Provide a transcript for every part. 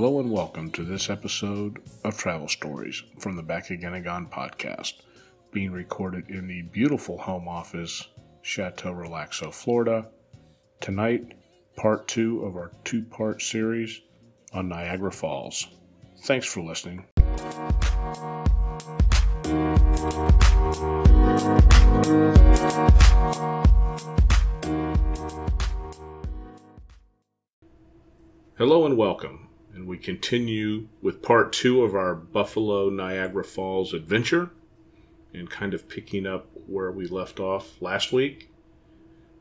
Hello and welcome to this episode of Travel Stories from the Back Again and Gone podcast, being recorded in the beautiful home office, Chateau Relaxo, Florida. Tonight, part two of our two part series on Niagara Falls. Thanks for listening. Hello and welcome and we continue with part two of our Buffalo Niagara Falls adventure and kind of picking up where we left off last week.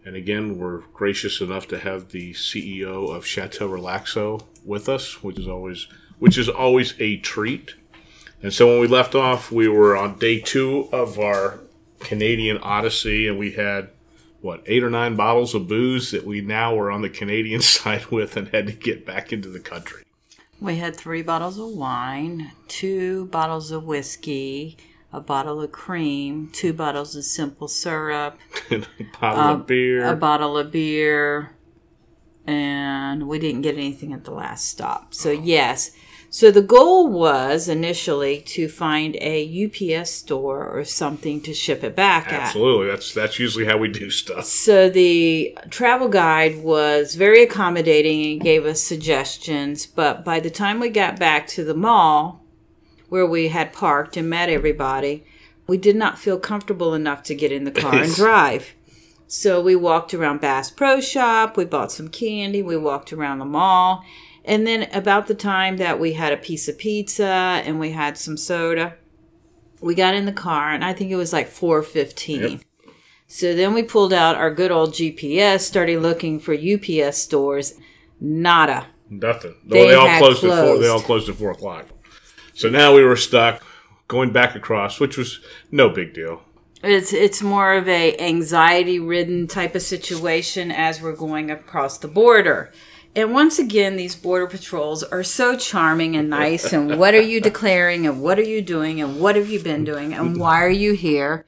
And again, we're gracious enough to have the CEO of Chateau Relaxo with us, which is always which is always a treat. And so when we left off, we were on day two of our Canadian Odyssey, and we had what eight or nine bottles of booze that we now were on the Canadian side with and had to get back into the country. We had three bottles of wine, two bottles of whiskey, a bottle of cream, two bottles of simple syrup, a bottle uh, of beer, a bottle of beer, and we didn't get anything at the last stop. So, oh. yes, so the goal was initially to find a UPS store or something to ship it back Absolutely. At. That's that's usually how we do stuff. So the travel guide was very accommodating and gave us suggestions, but by the time we got back to the mall where we had parked and met everybody, we did not feel comfortable enough to get in the car and drive. So we walked around Bass Pro Shop, we bought some candy, we walked around the mall and then about the time that we had a piece of pizza and we had some soda, we got in the car and I think it was like 4:15. Yep. So then we pulled out our good old GPS, started looking for UPS stores. Nada. Nothing. They, they all closed, closed, at four. They all closed at four o'clock. So now we were stuck going back across, which was no big deal. It's it's more of a anxiety ridden type of situation as we're going across the border. And once again, these border patrols are so charming and nice. And what are you declaring? And what are you doing? And what have you been doing? And why are you here?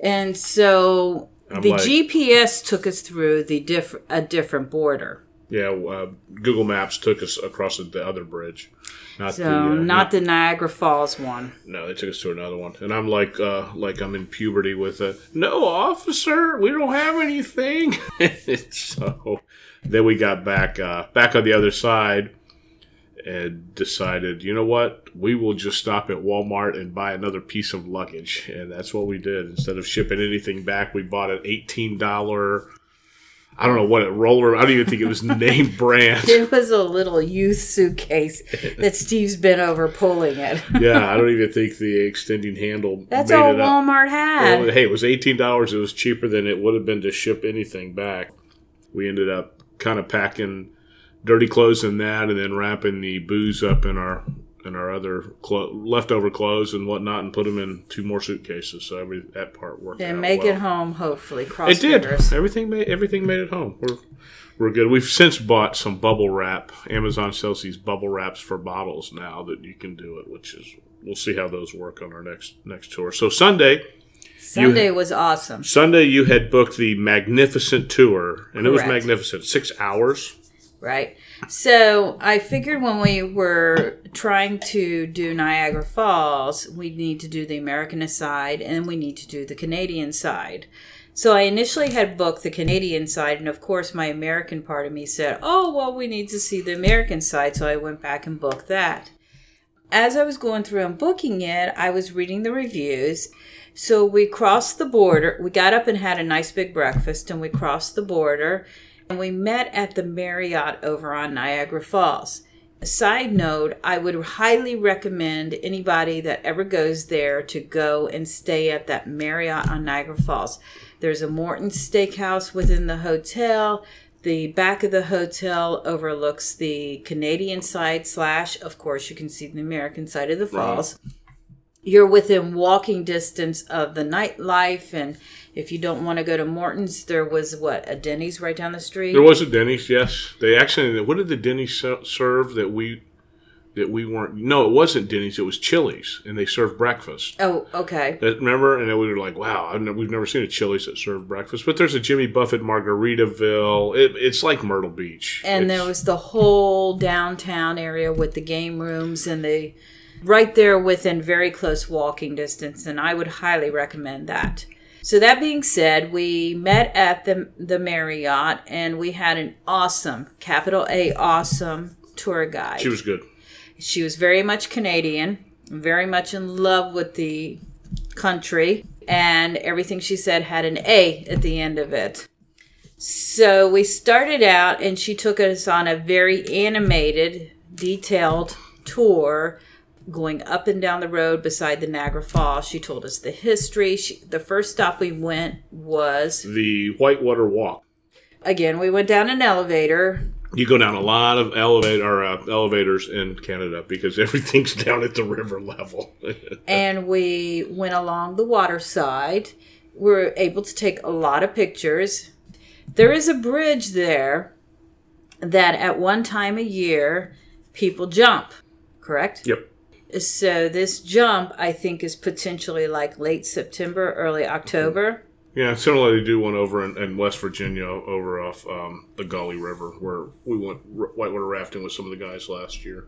And so I'm the like, GPS took us through the diff- a different border. Yeah, uh, Google Maps took us across the other bridge. Not so the, uh, not, not, the Niagara Falls one. No, they took us to another one, and I'm like, uh, like I'm in puberty with a no officer. We don't have anything. so then we got back uh, back on the other side and decided, you know what, we will just stop at Walmart and buy another piece of luggage, and that's what we did. Instead of shipping anything back, we bought an eighteen dollar. I don't know what it roller. I don't even think it was name brand. It was a little youth suitcase that Steve's been over pulling it. yeah, I don't even think the extending handle. That's all Walmart had. Well, hey, it was eighteen dollars. It was cheaper than it would have been to ship anything back. We ended up kind of packing dirty clothes in that, and then wrapping the booze up in our in our other clo- leftover clothes and whatnot, and put them in two more suitcases. So every that part worked. And make well. it home, hopefully. Cross it did. Everything made everything made it home. We're we're good. We've since bought some bubble wrap. Amazon sells these bubble wraps for bottles now that you can do it, which is we'll see how those work on our next next tour. So Sunday Sunday you, was awesome. Sunday, you had booked the magnificent tour, and Correct. it was magnificent. Six hours. Right. So I figured when we were trying to do Niagara Falls, we need to do the American side and we need to do the Canadian side. So I initially had booked the Canadian side, and of course, my American part of me said, Oh, well, we need to see the American side. So I went back and booked that. As I was going through and booking it, I was reading the reviews so we crossed the border. We got up and had a nice big breakfast, and we crossed the border, and we met at the Marriott over on Niagara Falls. A side note, I would highly recommend anybody that ever goes there to go and stay at that Marriott on Niagara Falls. There's a Morton Steakhouse within the hotel. The back of the hotel overlooks the Canadian side, slash, of course, you can see the American side of the falls. You're within walking distance of the nightlife and if you don't want to go to morton's there was what a denny's right down the street there was a denny's yes they actually what did the denny's serve that we that we weren't. No, it wasn't Denny's. It was Chili's, and they served breakfast. Oh, okay. That, remember? And then we were like, "Wow, I've never, we've never seen a Chili's that served breakfast." But there's a Jimmy Buffett Margaritaville. It, it's like Myrtle Beach. And It's- there was the whole downtown area with the game rooms and the right there within very close walking distance, and I would highly recommend that. So that being said, we met at the the Marriott and we had an awesome, capital A awesome tour guide. she was good. She was very much Canadian, very much in love with the country, and everything she said had an A at the end of it. So we started out, and she took us on a very animated, detailed tour going up and down the road beside the Niagara Falls. She told us the history. She, the first stop we went was, The Whitewater Walk. again, we went down an elevator. You go down a lot of elevator or, uh, elevators in Canada because everything's down at the river level. and we went along the water side. We were able to take a lot of pictures. There is a bridge there that at one time a year people jump, correct? yep. So this jump, I think, is potentially like late September, early October. Yeah, similarly, they do one over in, in West Virginia, over off um, the Gauley River, where we went r- whitewater rafting with some of the guys last year.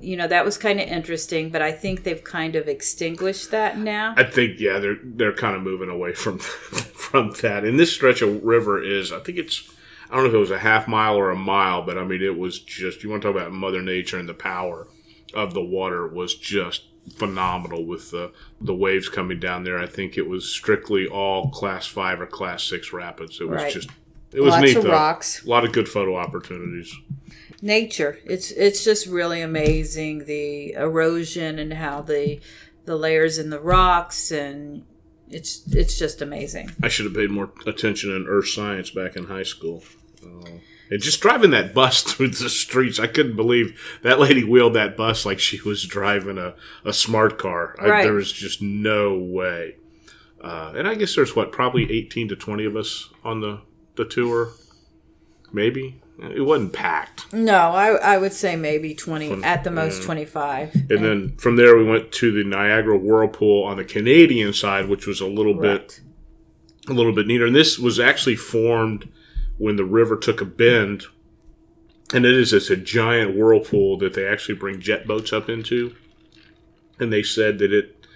You know, that was kind of interesting, but I think they've kind of extinguished that now. I think yeah, they're they're kind of moving away from from that. And this stretch of river is, I think it's, I don't know if it was a half mile or a mile, but I mean it was just you want to talk about Mother Nature and the power of the water was just phenomenal with the the waves coming down there. I think it was strictly all class five or class six rapids. It was Right. just it was Lots neat of though. rocks. A lot of good photo opportunities. nature it's it's just really amazing the erosion and how the the layers in the rocks and it's it's just amazing I should have paid more attention in earth science back in high school. Uh, and just driving that bus through the streets, I couldn't believe that lady wheeled that bus like she was driving a, a smart car. I, there was just no way. Uh, and I guess there's what, probably 18 to 20 of us on the, the tour. Maybe. It wasn't packed. no i i would say maybe 20 Twen- at the most yeah. 25 And then from there, we went to the Niagara Whirlpool on the Canadian side, which was a little bit a little bit neater. And this was actually formed when the river took a bend. And it is it's a giant whirlpool that they actually bring jet boats up into. And they said that it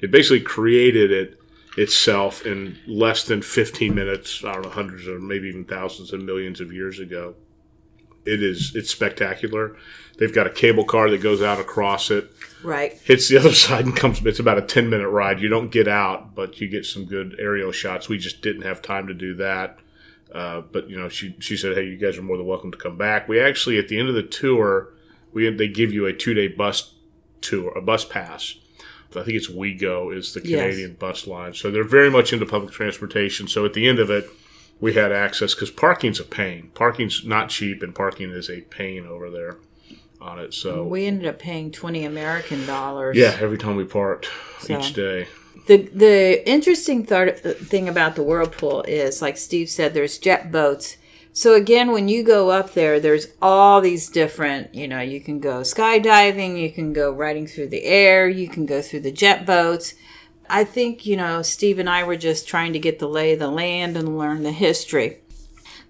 it basically created it itself in less than 15 minutes, I don't know, hundreds or maybe even thousands and millions of years ago. It is it's spectacular. They've got a cable car that goes out across it right hits the other side and comes. It's about a ten minute ride. You don't get out, but you get some good aerial shots. We just didn't have time to do that. Uh, but you know, she she said, "Hey, you guys are more than welcome to come back." We actually, at the end of the tour, we they give you a two day bus tour, a bus pass. I think it's WeGo is the Yes. Canadian bus line, so they're very much into public transportation. So at the end of it, we had access because parking's a pain. Parking's not cheap, and parking is a pain over there on it. So we ended up paying 20 american dollars yeah, every time we parked So- each day. The the interesting th- uh, thing about the whirlpool is, like Steve said, there's jet boats. So again, when you go up there, there's all these different. You know, you can go skydiving, you can go riding through the air, you can go through the jet boats. I think you know Steve and I were just trying to get the lay of the land and learn the history.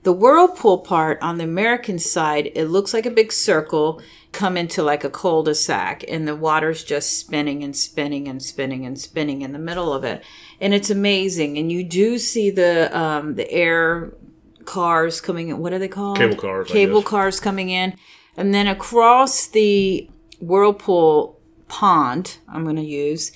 The whirlpool part on the American side, it looks like a big circle come into like a cul-de-sac and the water's just spinning and spinning and spinning and spinning in the middle of it. And it's amazing. And you do see the um, the air cars coming in. What are they called? Cable cars, Cable cars coming in. And then across the whirlpool pond, I'm going to use,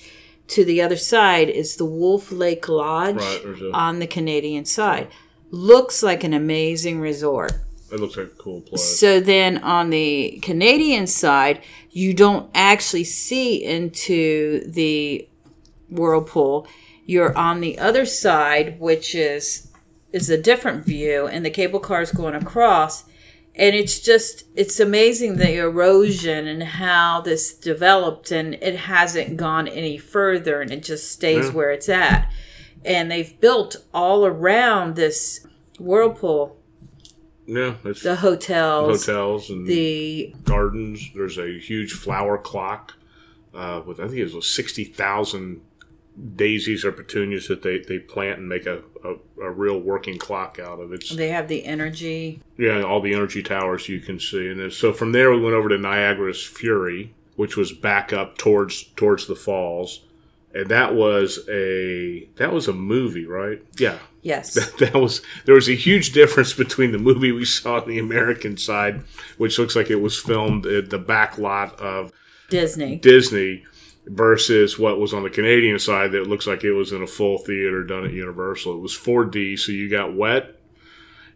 to the other side is the Wolf Lake Lodge Right, a- on the Canadian side. Looks like an amazing resort. It looks like a cool place. So then on the Canadian side, you don't actually see into the whirlpool. You're on the other side, which is is a different view, and the cable car is going across. And it's just it's amazing the erosion and how this developed, and it hasn't gone any further, and it just stays Yeah. where it's at. And they've built all around this whirlpool Yeah, it's the hotels, hotels and the gardens. There's a huge flower clock uh, with I think it was sixty thousand daisies or petunias that they, they plant and make a, a, a real working clock out of. It's they have the energy. yeah, all the energy towers you can see, and so from there we went over to Niagara's Fury, which was back up towards towards the falls, and that was a that was a movie, right? Yeah, Yes. that was there was a huge difference between the movie we saw on the American side, which looks like it was filmed at the back lot of Disney. Disney, versus what was on the Canadian side that looks like it was in a full theater done at Universal. It was 4D, so you got wet.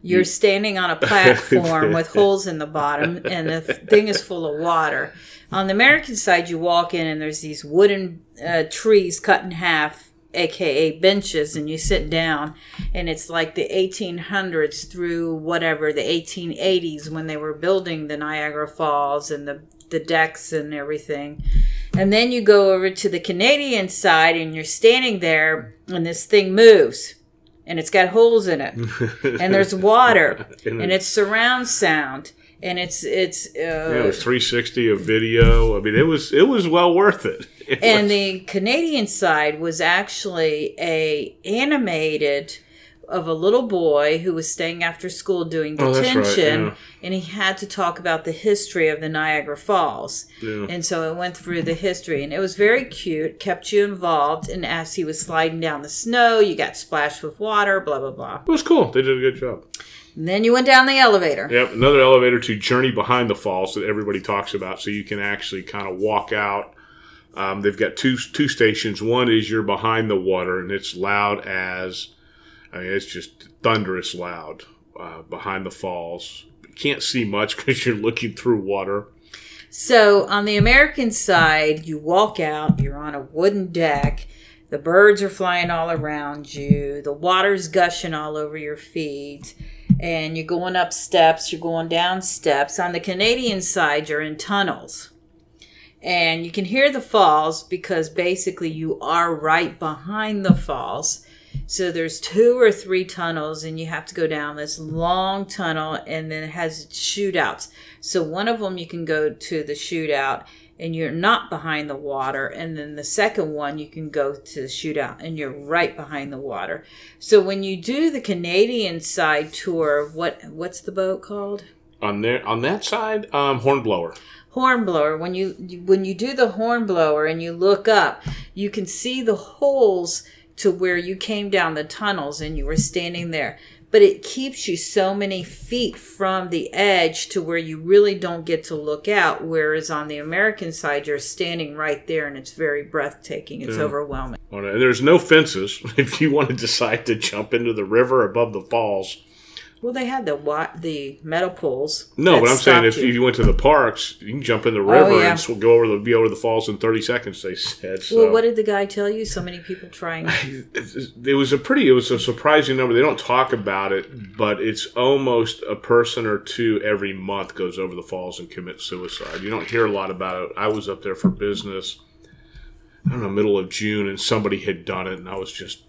You're standing on a platform with holes in the bottom, and the thing is full of water. On the American side, you walk in, and there's these wooden uh, trees cut in half, aka benches, and you sit down, and it's like the 1800s through whatever the 1880s when they were building the Niagara Falls and the the decks and everything. And then you go over to the Canadian side, and you're standing there, and this thing moves. And it's got holes in it and there's water and it's surround sound and it's it's Yeah, it uh, was 360 of video. I mean, it was it was well worth it. It and was- the Canadian side was actually a animated of a little boy who was staying after school doing Oh, that's right, detention yeah. and he had to talk about the history of the Niagara Falls. yeah. And so it went through the history, and it was very cute, kept you involved. And as he was sliding down the snow, you got splashed with water, blah, blah, blah. it was cool. They did a good job. And then you went down the elevator. Yep, another elevator to Journey Behind the Falls that everybody talks about, so you can actually kind of walk out. Um, they've got two two stations. One is you're behind the water, and it's loud as I mean, it's just thunderous loud uh, behind the falls. Can't see much because you're looking through water. So on the American side, you walk out, you're on a wooden deck, the birds are flying all around you, the water's gushing all over your feet, and you're going up steps, you're going down steps. On the Canadian side, you're in tunnels. And you can hear the falls because basically you are right behind the falls. So there's two or three tunnels, and you have to go down this long tunnel, and then it has shootouts. So one of them you can go to the shootout, and you're not behind the water, and then the second one you can go to the shootout, and you're right behind the water. So when you do the Canadian side tour, what what's the boat called? On there, on that side, um, Hornblower. hornblower when you when you do the hornblower and you look up you can see the holes to where you came down the tunnels and you were standing there but it keeps you so many feet from the edge to where you really don't get to look out whereas on the american side you're standing right there and it's very breathtaking it's Yeah. overwhelming there's no fences if you want to decide to jump into the river above the falls. Well they had the wa- the metal poles No, but I'm saying if you. you went to the parks, you can jump in the oh, river Oh, yeah. and sw- go over the be over the falls in 30 seconds. They said. So. well what did the guy tell you so many people trying it was a pretty it was a surprising number they don't talk about it but it's almost a person or two every month goes over the falls and commits suicide you don't hear a lot about it i was up there for business i don't know middle of june and somebody had done it and i was just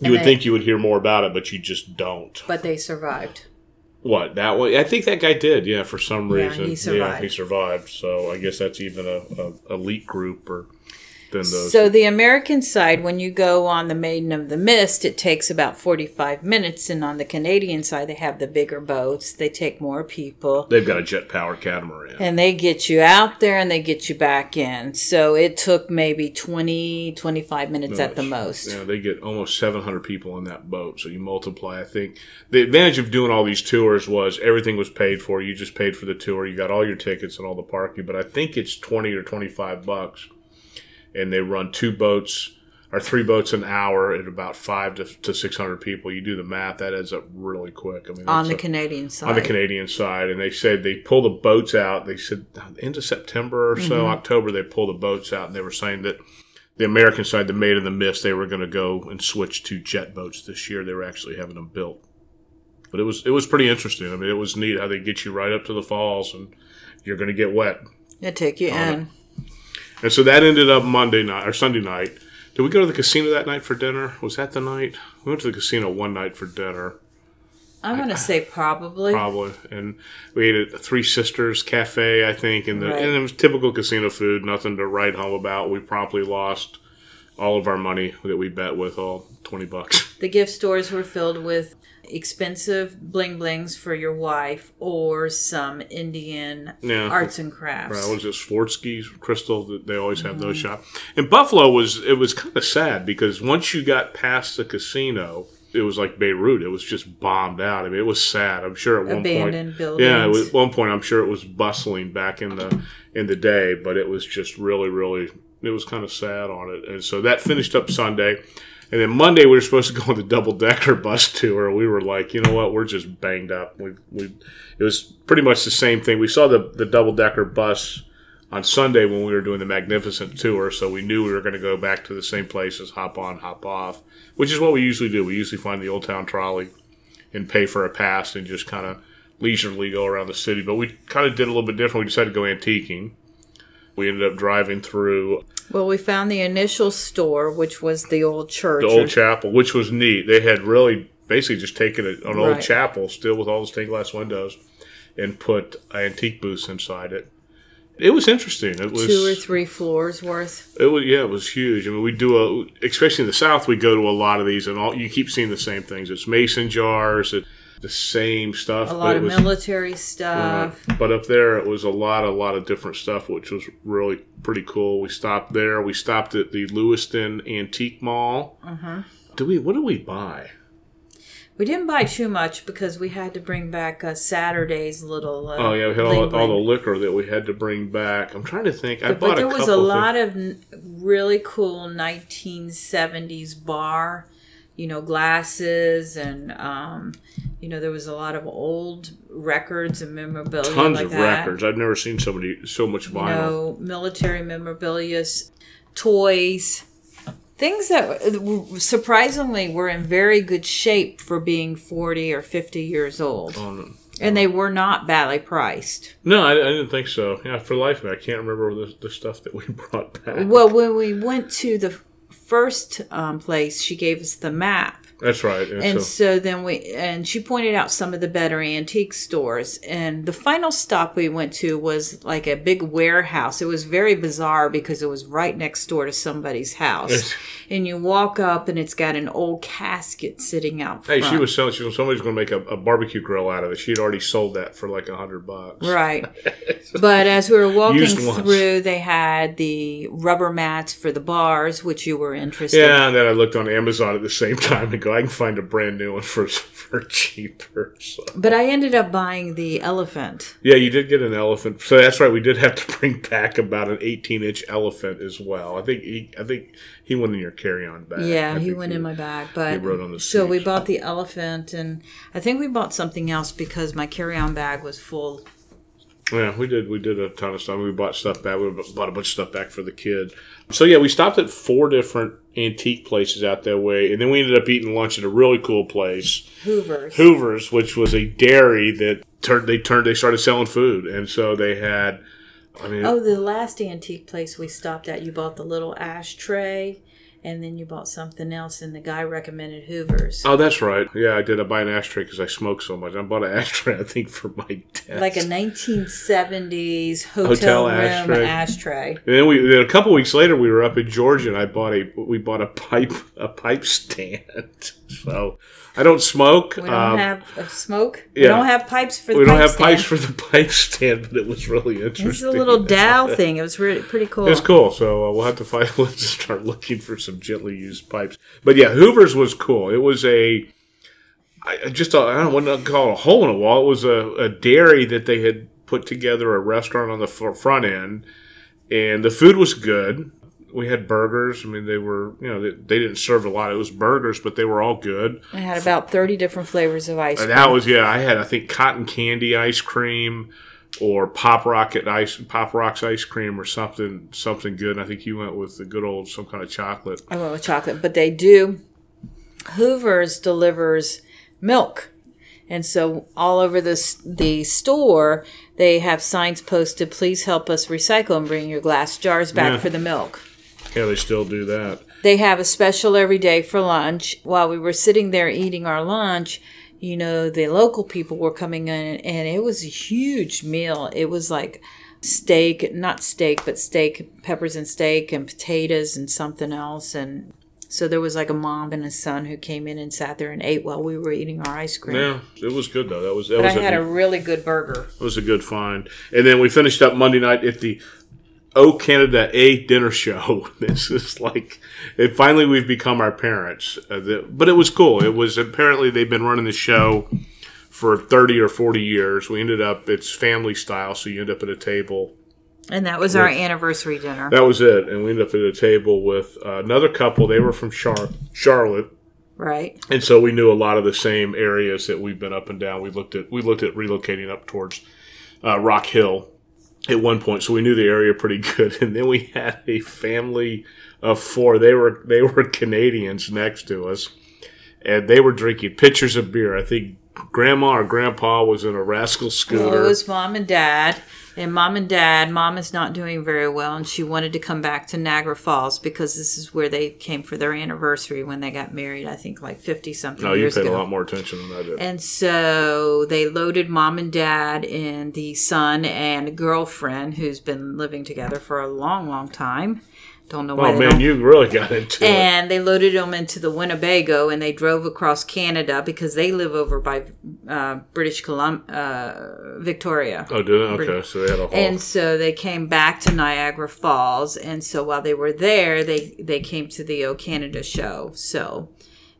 you And would they- think you would hear more about it but you just don't. But they survived. What that way i think that guy did yeah for some Yeah, reason. He yeah he survived. so i guess that's even a, a elite group or than those So the American side, when you go on the Maiden of the Mist, it takes about forty-five minutes, and on the Canadian side, they have the bigger boats. They take more people, they've got a jet powered catamaran and they get you out there and they get you back in. So it took maybe 20, 25 minutes at the most. Yeah, they get almost 700 people in that boat. So you multiply. I think the advantage of doing all these tours was everything was paid for. You just paid for the tour. You got all your tickets and all the parking. But I think it's 20 or 25 bucks, and they run two boats or three boats an hour at about five to, to 600 people. You do the math, that adds up really quick. I mean, On the a- Canadian side. on the Canadian side, and they said they pull the boats out. They said end of September or so, mm-hmm. October, they pull the boats out, and they were saying that the American side, the Maid of the Mist, they were going to go and switch to jet boats this year. They were actually having them built, but it was it was pretty interesting. I mean, it was neat how they get you right up to the falls, and you're going to get wet. They take you in. And so that ended up Monday night or Sunday night. Did we go to the casino that night for dinner? Was that the night we went to the casino one night for dinner? I'm going to say probably. probably. And we ate at Three Sisters Cafe, I think, and, the, Right. and it was typical casino food, nothing to write home about. We promptly lost all of our money that we bet with, all 20 bucks. The gift stores were filled with expensive bling blings for your wife or some Indian Yeah. arts and crafts. Right, was it, Swarovski's Crystal? that They always have those mm-hmm. shop. And Buffalo was it was kind of sad because once you got past the casino, it was like Beirut. It was just bombed out. I mean, it was sad. I'm sure at one Abandoned point, buildings. yeah, was, at one point I'm sure it was bustling back in the in the day, but it was just really, really, it was kind of sad on it. And so that finished up Sunday. And then Monday we were supposed to go on the double decker bus tour. We were like, you know what, we're just banged up. We we it was pretty much the same thing. We saw the the double decker bus on Sunday when we were doing the Magnificent tour, so we knew we were going to go back to the same places, hop on, hop off, which is what we usually do. We usually find the Old Town Trolley and pay for a pass and just kind of leisurely go around the city. But we kind of did a little bit different. We decided to go antiquing. We ended up driving through Well, we found the initial store, which was the old church. the old chapel, which was neat. They had really basically just taken a, an old Right. chapel, still with all the stained glass windows, and put antique booths inside it. It was interesting. It was two or three floors worth. It was yeah, it was huge. I mean, we do a especially in the South, we go to a lot of these, and all you keep seeing the same things. It's mason jars, it, the same stuff. A lot of was- military stuff. uh, but up there, it was a lot, a lot of different stuff, which was really pretty cool. We stopped there. We stopped at the Lewiston Antique Mall. Uh-huh. Do we? What did we buy? We didn't buy too much because we had to bring back uh, Saturday's little. Uh, Oh yeah, we had all, all the liquor that we had to bring back. I'm trying to think. I But, bought But there was a things. lot of really cool 1970s bar, you know, glasses and, um, you know, there was a lot of old records and memorabilia tons like of that. records. I've never seen somebody so much You vinyl. know, military memorabilia, toys, things that surprisingly were in very good shape for being 40 or 50 years old. Um, And they were not badly priced. no, I, I didn't think so. Yeah, for life I can't remember the, the stuff that we brought back. Well, when we went to the first um, place, she gave us the map. That's right. And, And so, so then we, and she pointed out some of the better antique stores. And the final stop we went to was like a big warehouse. It was very bizarre because it was right next door to somebody's house. and you walk up and it's got an old casket sitting out hey, she was selling. She was somebody's going to make a, a barbecue grill out of it. She had already sold that for like a hundred bucks. Right. but as we were walking through, they had the rubber mats for the bars, which you were interested Yeah, and then I looked on Amazon at the same time and go, I can find a brand new one for for cheaper. So. But I ended up buying the elephant. Yeah, you did get an elephant. So that's right. We did have to bring back about an 18 inch elephant as well. I think he, I think he went in your carry on bag. Yeah, he went in my bag. But he rode on the so we bought the elephant, and I think we bought something else because my carry-on bag was full. Yeah, we did. We did a ton of stuff. We bought stuff back. We bought a bunch of stuff back for the kid. So yeah, we stopped at four different antique places out that way, and then we ended up eating lunch at a really cool place, Hoover's. Hoover's, which was a dairy that turned. They turned. They started selling food, and so they had. I mean, Oh, the last antique place we stopped at, you bought the little ashtray, and then you bought something else, and the guy recommended Hoover's. Oh, that's right. Yeah, I did. I buy an ashtray because I smoke so much. I bought an ashtray, I think, for my desk. Like a 1970s hotel, Hotel room ashtray. ashtray. And then we then a couple weeks later, we were up in Georgia, and I bought a we bought a pipe a pipe stand. So I don't smoke. We don't Um, have uh, smoke. We don't have pipes for the we don't pipe have stand. pipes for the pipe stand, but it was really interesting. It's a little dowel thing. It was really pretty cool. It's cool. So uh, we'll have to find. We'll have start looking for some gently used pipes. But yeah, Hoover's was cool. It was a. I I just I don't want to call it a hole in a wall. It was a, a dairy that they had put together a restaurant on the front end, and the food was good. We had burgers. I mean, they were you know they, they didn't serve a lot. It was burgers, but they were all good. I had about 30 different flavors of ice And cream. that was yeah. I had I think cotton candy ice cream or pop rocket ice pop rocks ice cream or something something good. And I think you went with the good old some kind of chocolate. I went with chocolate, but they do. Hoover's delivers milk. And so all over the, the store, they have signs posted, please help us recycle and bring your glass jars back Yeah. for the milk. Yeah, they still do that. They have a special every day for lunch. While we were sitting there eating our lunch, you know, the local people were coming in, and it was a huge meal. It was like steak, not steak, but steak, peppers and steak, and potatoes and something else. And so there was like a mom and a son who came in and sat there and ate while we were eating our ice cream. Yeah, it was good though. That was that But I was a, had a really good burger. it was a good find. And then we finished up Monday night at the O Canada A dinner show. This is like, it, finally we've become our parents. Uh, the, but it was cool. It was apparently they've been running the show for 30 or 40 years. We ended up, it's family style, so you end up at a table. And that was our anniversary dinner. That was it. And we ended up at a table with uh, another couple. They were from Char- Charlotte. Right. and so we knew a lot of the same areas that we've been up and down. We looked at we looked at relocating up towards uh, Rock Hill at one point, so we knew the area pretty good. And then we had a family of four. They were they were Canadians next to us, and they were drinking pitchers of beer. I think Grandma or Grandpa was in a rascal Well, scooter. it was mom and dad. And mom and dad, mom is not doing very well, and she wanted to come back to Niagara Falls because this is where they came for their anniversary when they got married, I think like 50 something no, you paid ago. a lot more attention than I did. And so they loaded mom and dad and the son and girlfriend who's been living together for a long, long time. Don't know why oh they man, don't you really got into it. and they loaded them into the Winnebago and they drove across Canada because they live over by uh, British Columbia, uh, Victoria. Oh, did it? Okay, so they had a whole. And so they came back to Niagara Falls, and so while they were there, they they came to the O Canada show. So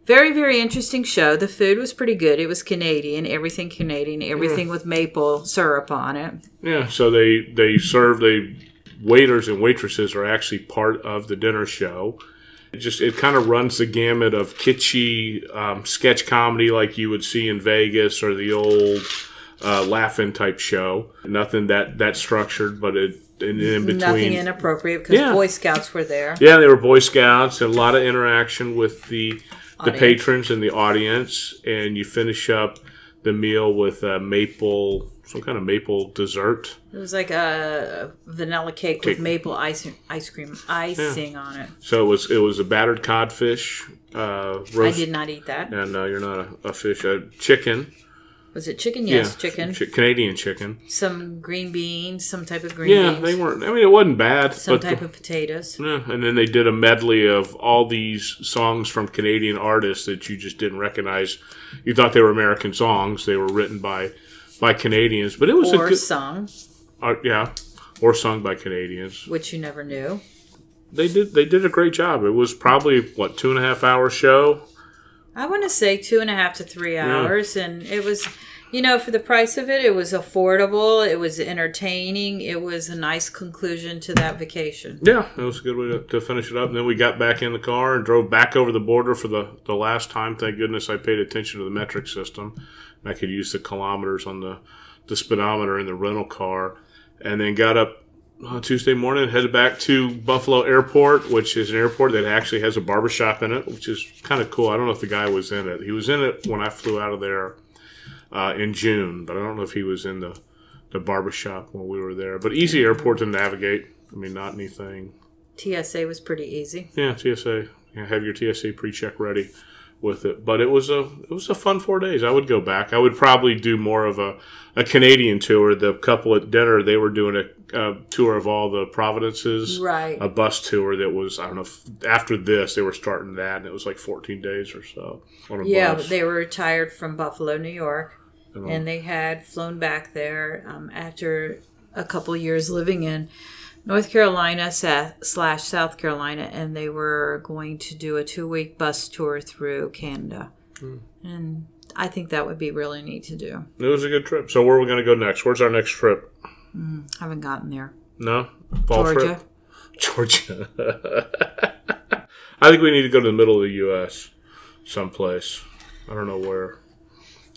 very very interesting show. The food was pretty good. It was Canadian, everything Canadian, everything with maple syrup on it. Yeah, so they they served they waiters and waitresses are actually part of the dinner show. It just it kind of runs the gamut of kitschy um, sketch comedy like you would see in Vegas or the old uh, laughing type show. Nothing that that structured, but it and in between. Nothing inappropriate because Yeah. Boy Scouts were there. yeah, they were Boy Scouts and a lot of interaction with the the patrons and the audience, and you finish up the meal with a maple some kind of maple dessert. It was like a vanilla cake, Cake. with maple ice ice cream icing on it. So it was it was a battered codfish, uh, I did not eat that. and uh, you're not a, a fish, a chicken, Was it chicken? Yes, yeah, chicken. chi- Canadian chicken. Some green beans, some type of green Yeah, beans. they weren't. I mean, it wasn't bad, some type the- of potatoes. yeah, and then they did a medley of all these songs from Canadian artists that you just didn't recognize. You thought they were American songs; they were written by by Canadians, but it was Or a good, sung, uh, yeah, or sung by Canadians. which you never knew. They did they did a great job. It was probably what two and a half hour show. I want to say two and a half to three hours, and it was, you know, for the price of it, it was affordable. It was entertaining. It was a nice conclusion to that vacation. Yeah, it was a good way to, to finish it up. And then we got back in the car and drove back over the border for the, the last time. Thank goodness I paid attention to the metric system. I could use the kilometers on the, the speedometer in the rental car. And then got up uh, Tuesday morning, headed back to Buffalo Airport, which is an airport that actually has a barbershop in it, which is kind of cool. I don't know if the guy was in it. He was in it when I flew out of there uh, in June, but I don't know if he was in the, the barbershop when we were there. But easy airport to navigate. I mean, not anything TSA was pretty easy. yeah, TSA. Yeah, have your TSA pre-check ready with it. But it was a it was a fun four days. I would go back. I would probably do more of a, a Canadian tour. The couple at dinner they were doing a, a tour of all the Providences, Right. a bus tour that was I don't know. If, after this, they were starting that, and it was like 14 days or so Yeah, they were retired from Buffalo, New York, and they had flown back there um, after a couple years living in North Carolina slash South Carolina, and they were going to do a two week bus tour through Canada. Hmm. And I think that would be really neat to do. it was a good trip. So where are we going to go next? Where's our next trip? Haven't gotten there. No, fall Georgia. trip. Georgia. I think we need to go to the middle of the U.S. someplace. I don't know where.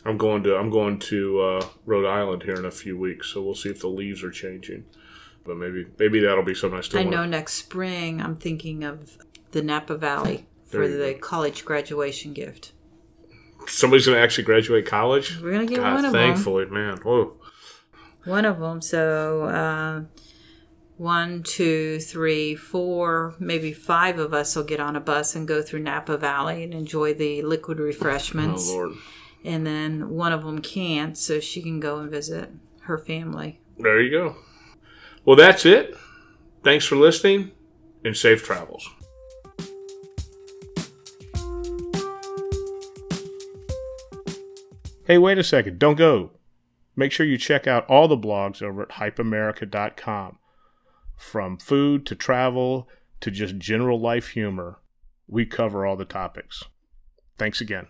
I'm going to I'm going to uh, Rhode Island here in a few weeks, so we'll see if the leaves are changing. But maybe maybe that'll be something I still I want. know next spring I'm thinking of the Napa Valley for the college graduation gift. Somebody's going to actually graduate college. We're gonna get God, one of them. thankfully, man. Whoa. One of them. So uh, one, two, three, four, maybe five of us will get on a bus and go through Napa Valley and enjoy the liquid Oh refreshments. Lord. and then one of them can't, so she can go and visit her family. There you go. Well, that's it. Thanks for listening and safe travels. Hey, wait a second. Don't go. Make sure you check out all the blogs over at hypeamerica.com. From food to travel to just general life humor, we cover all the topics. Thanks again.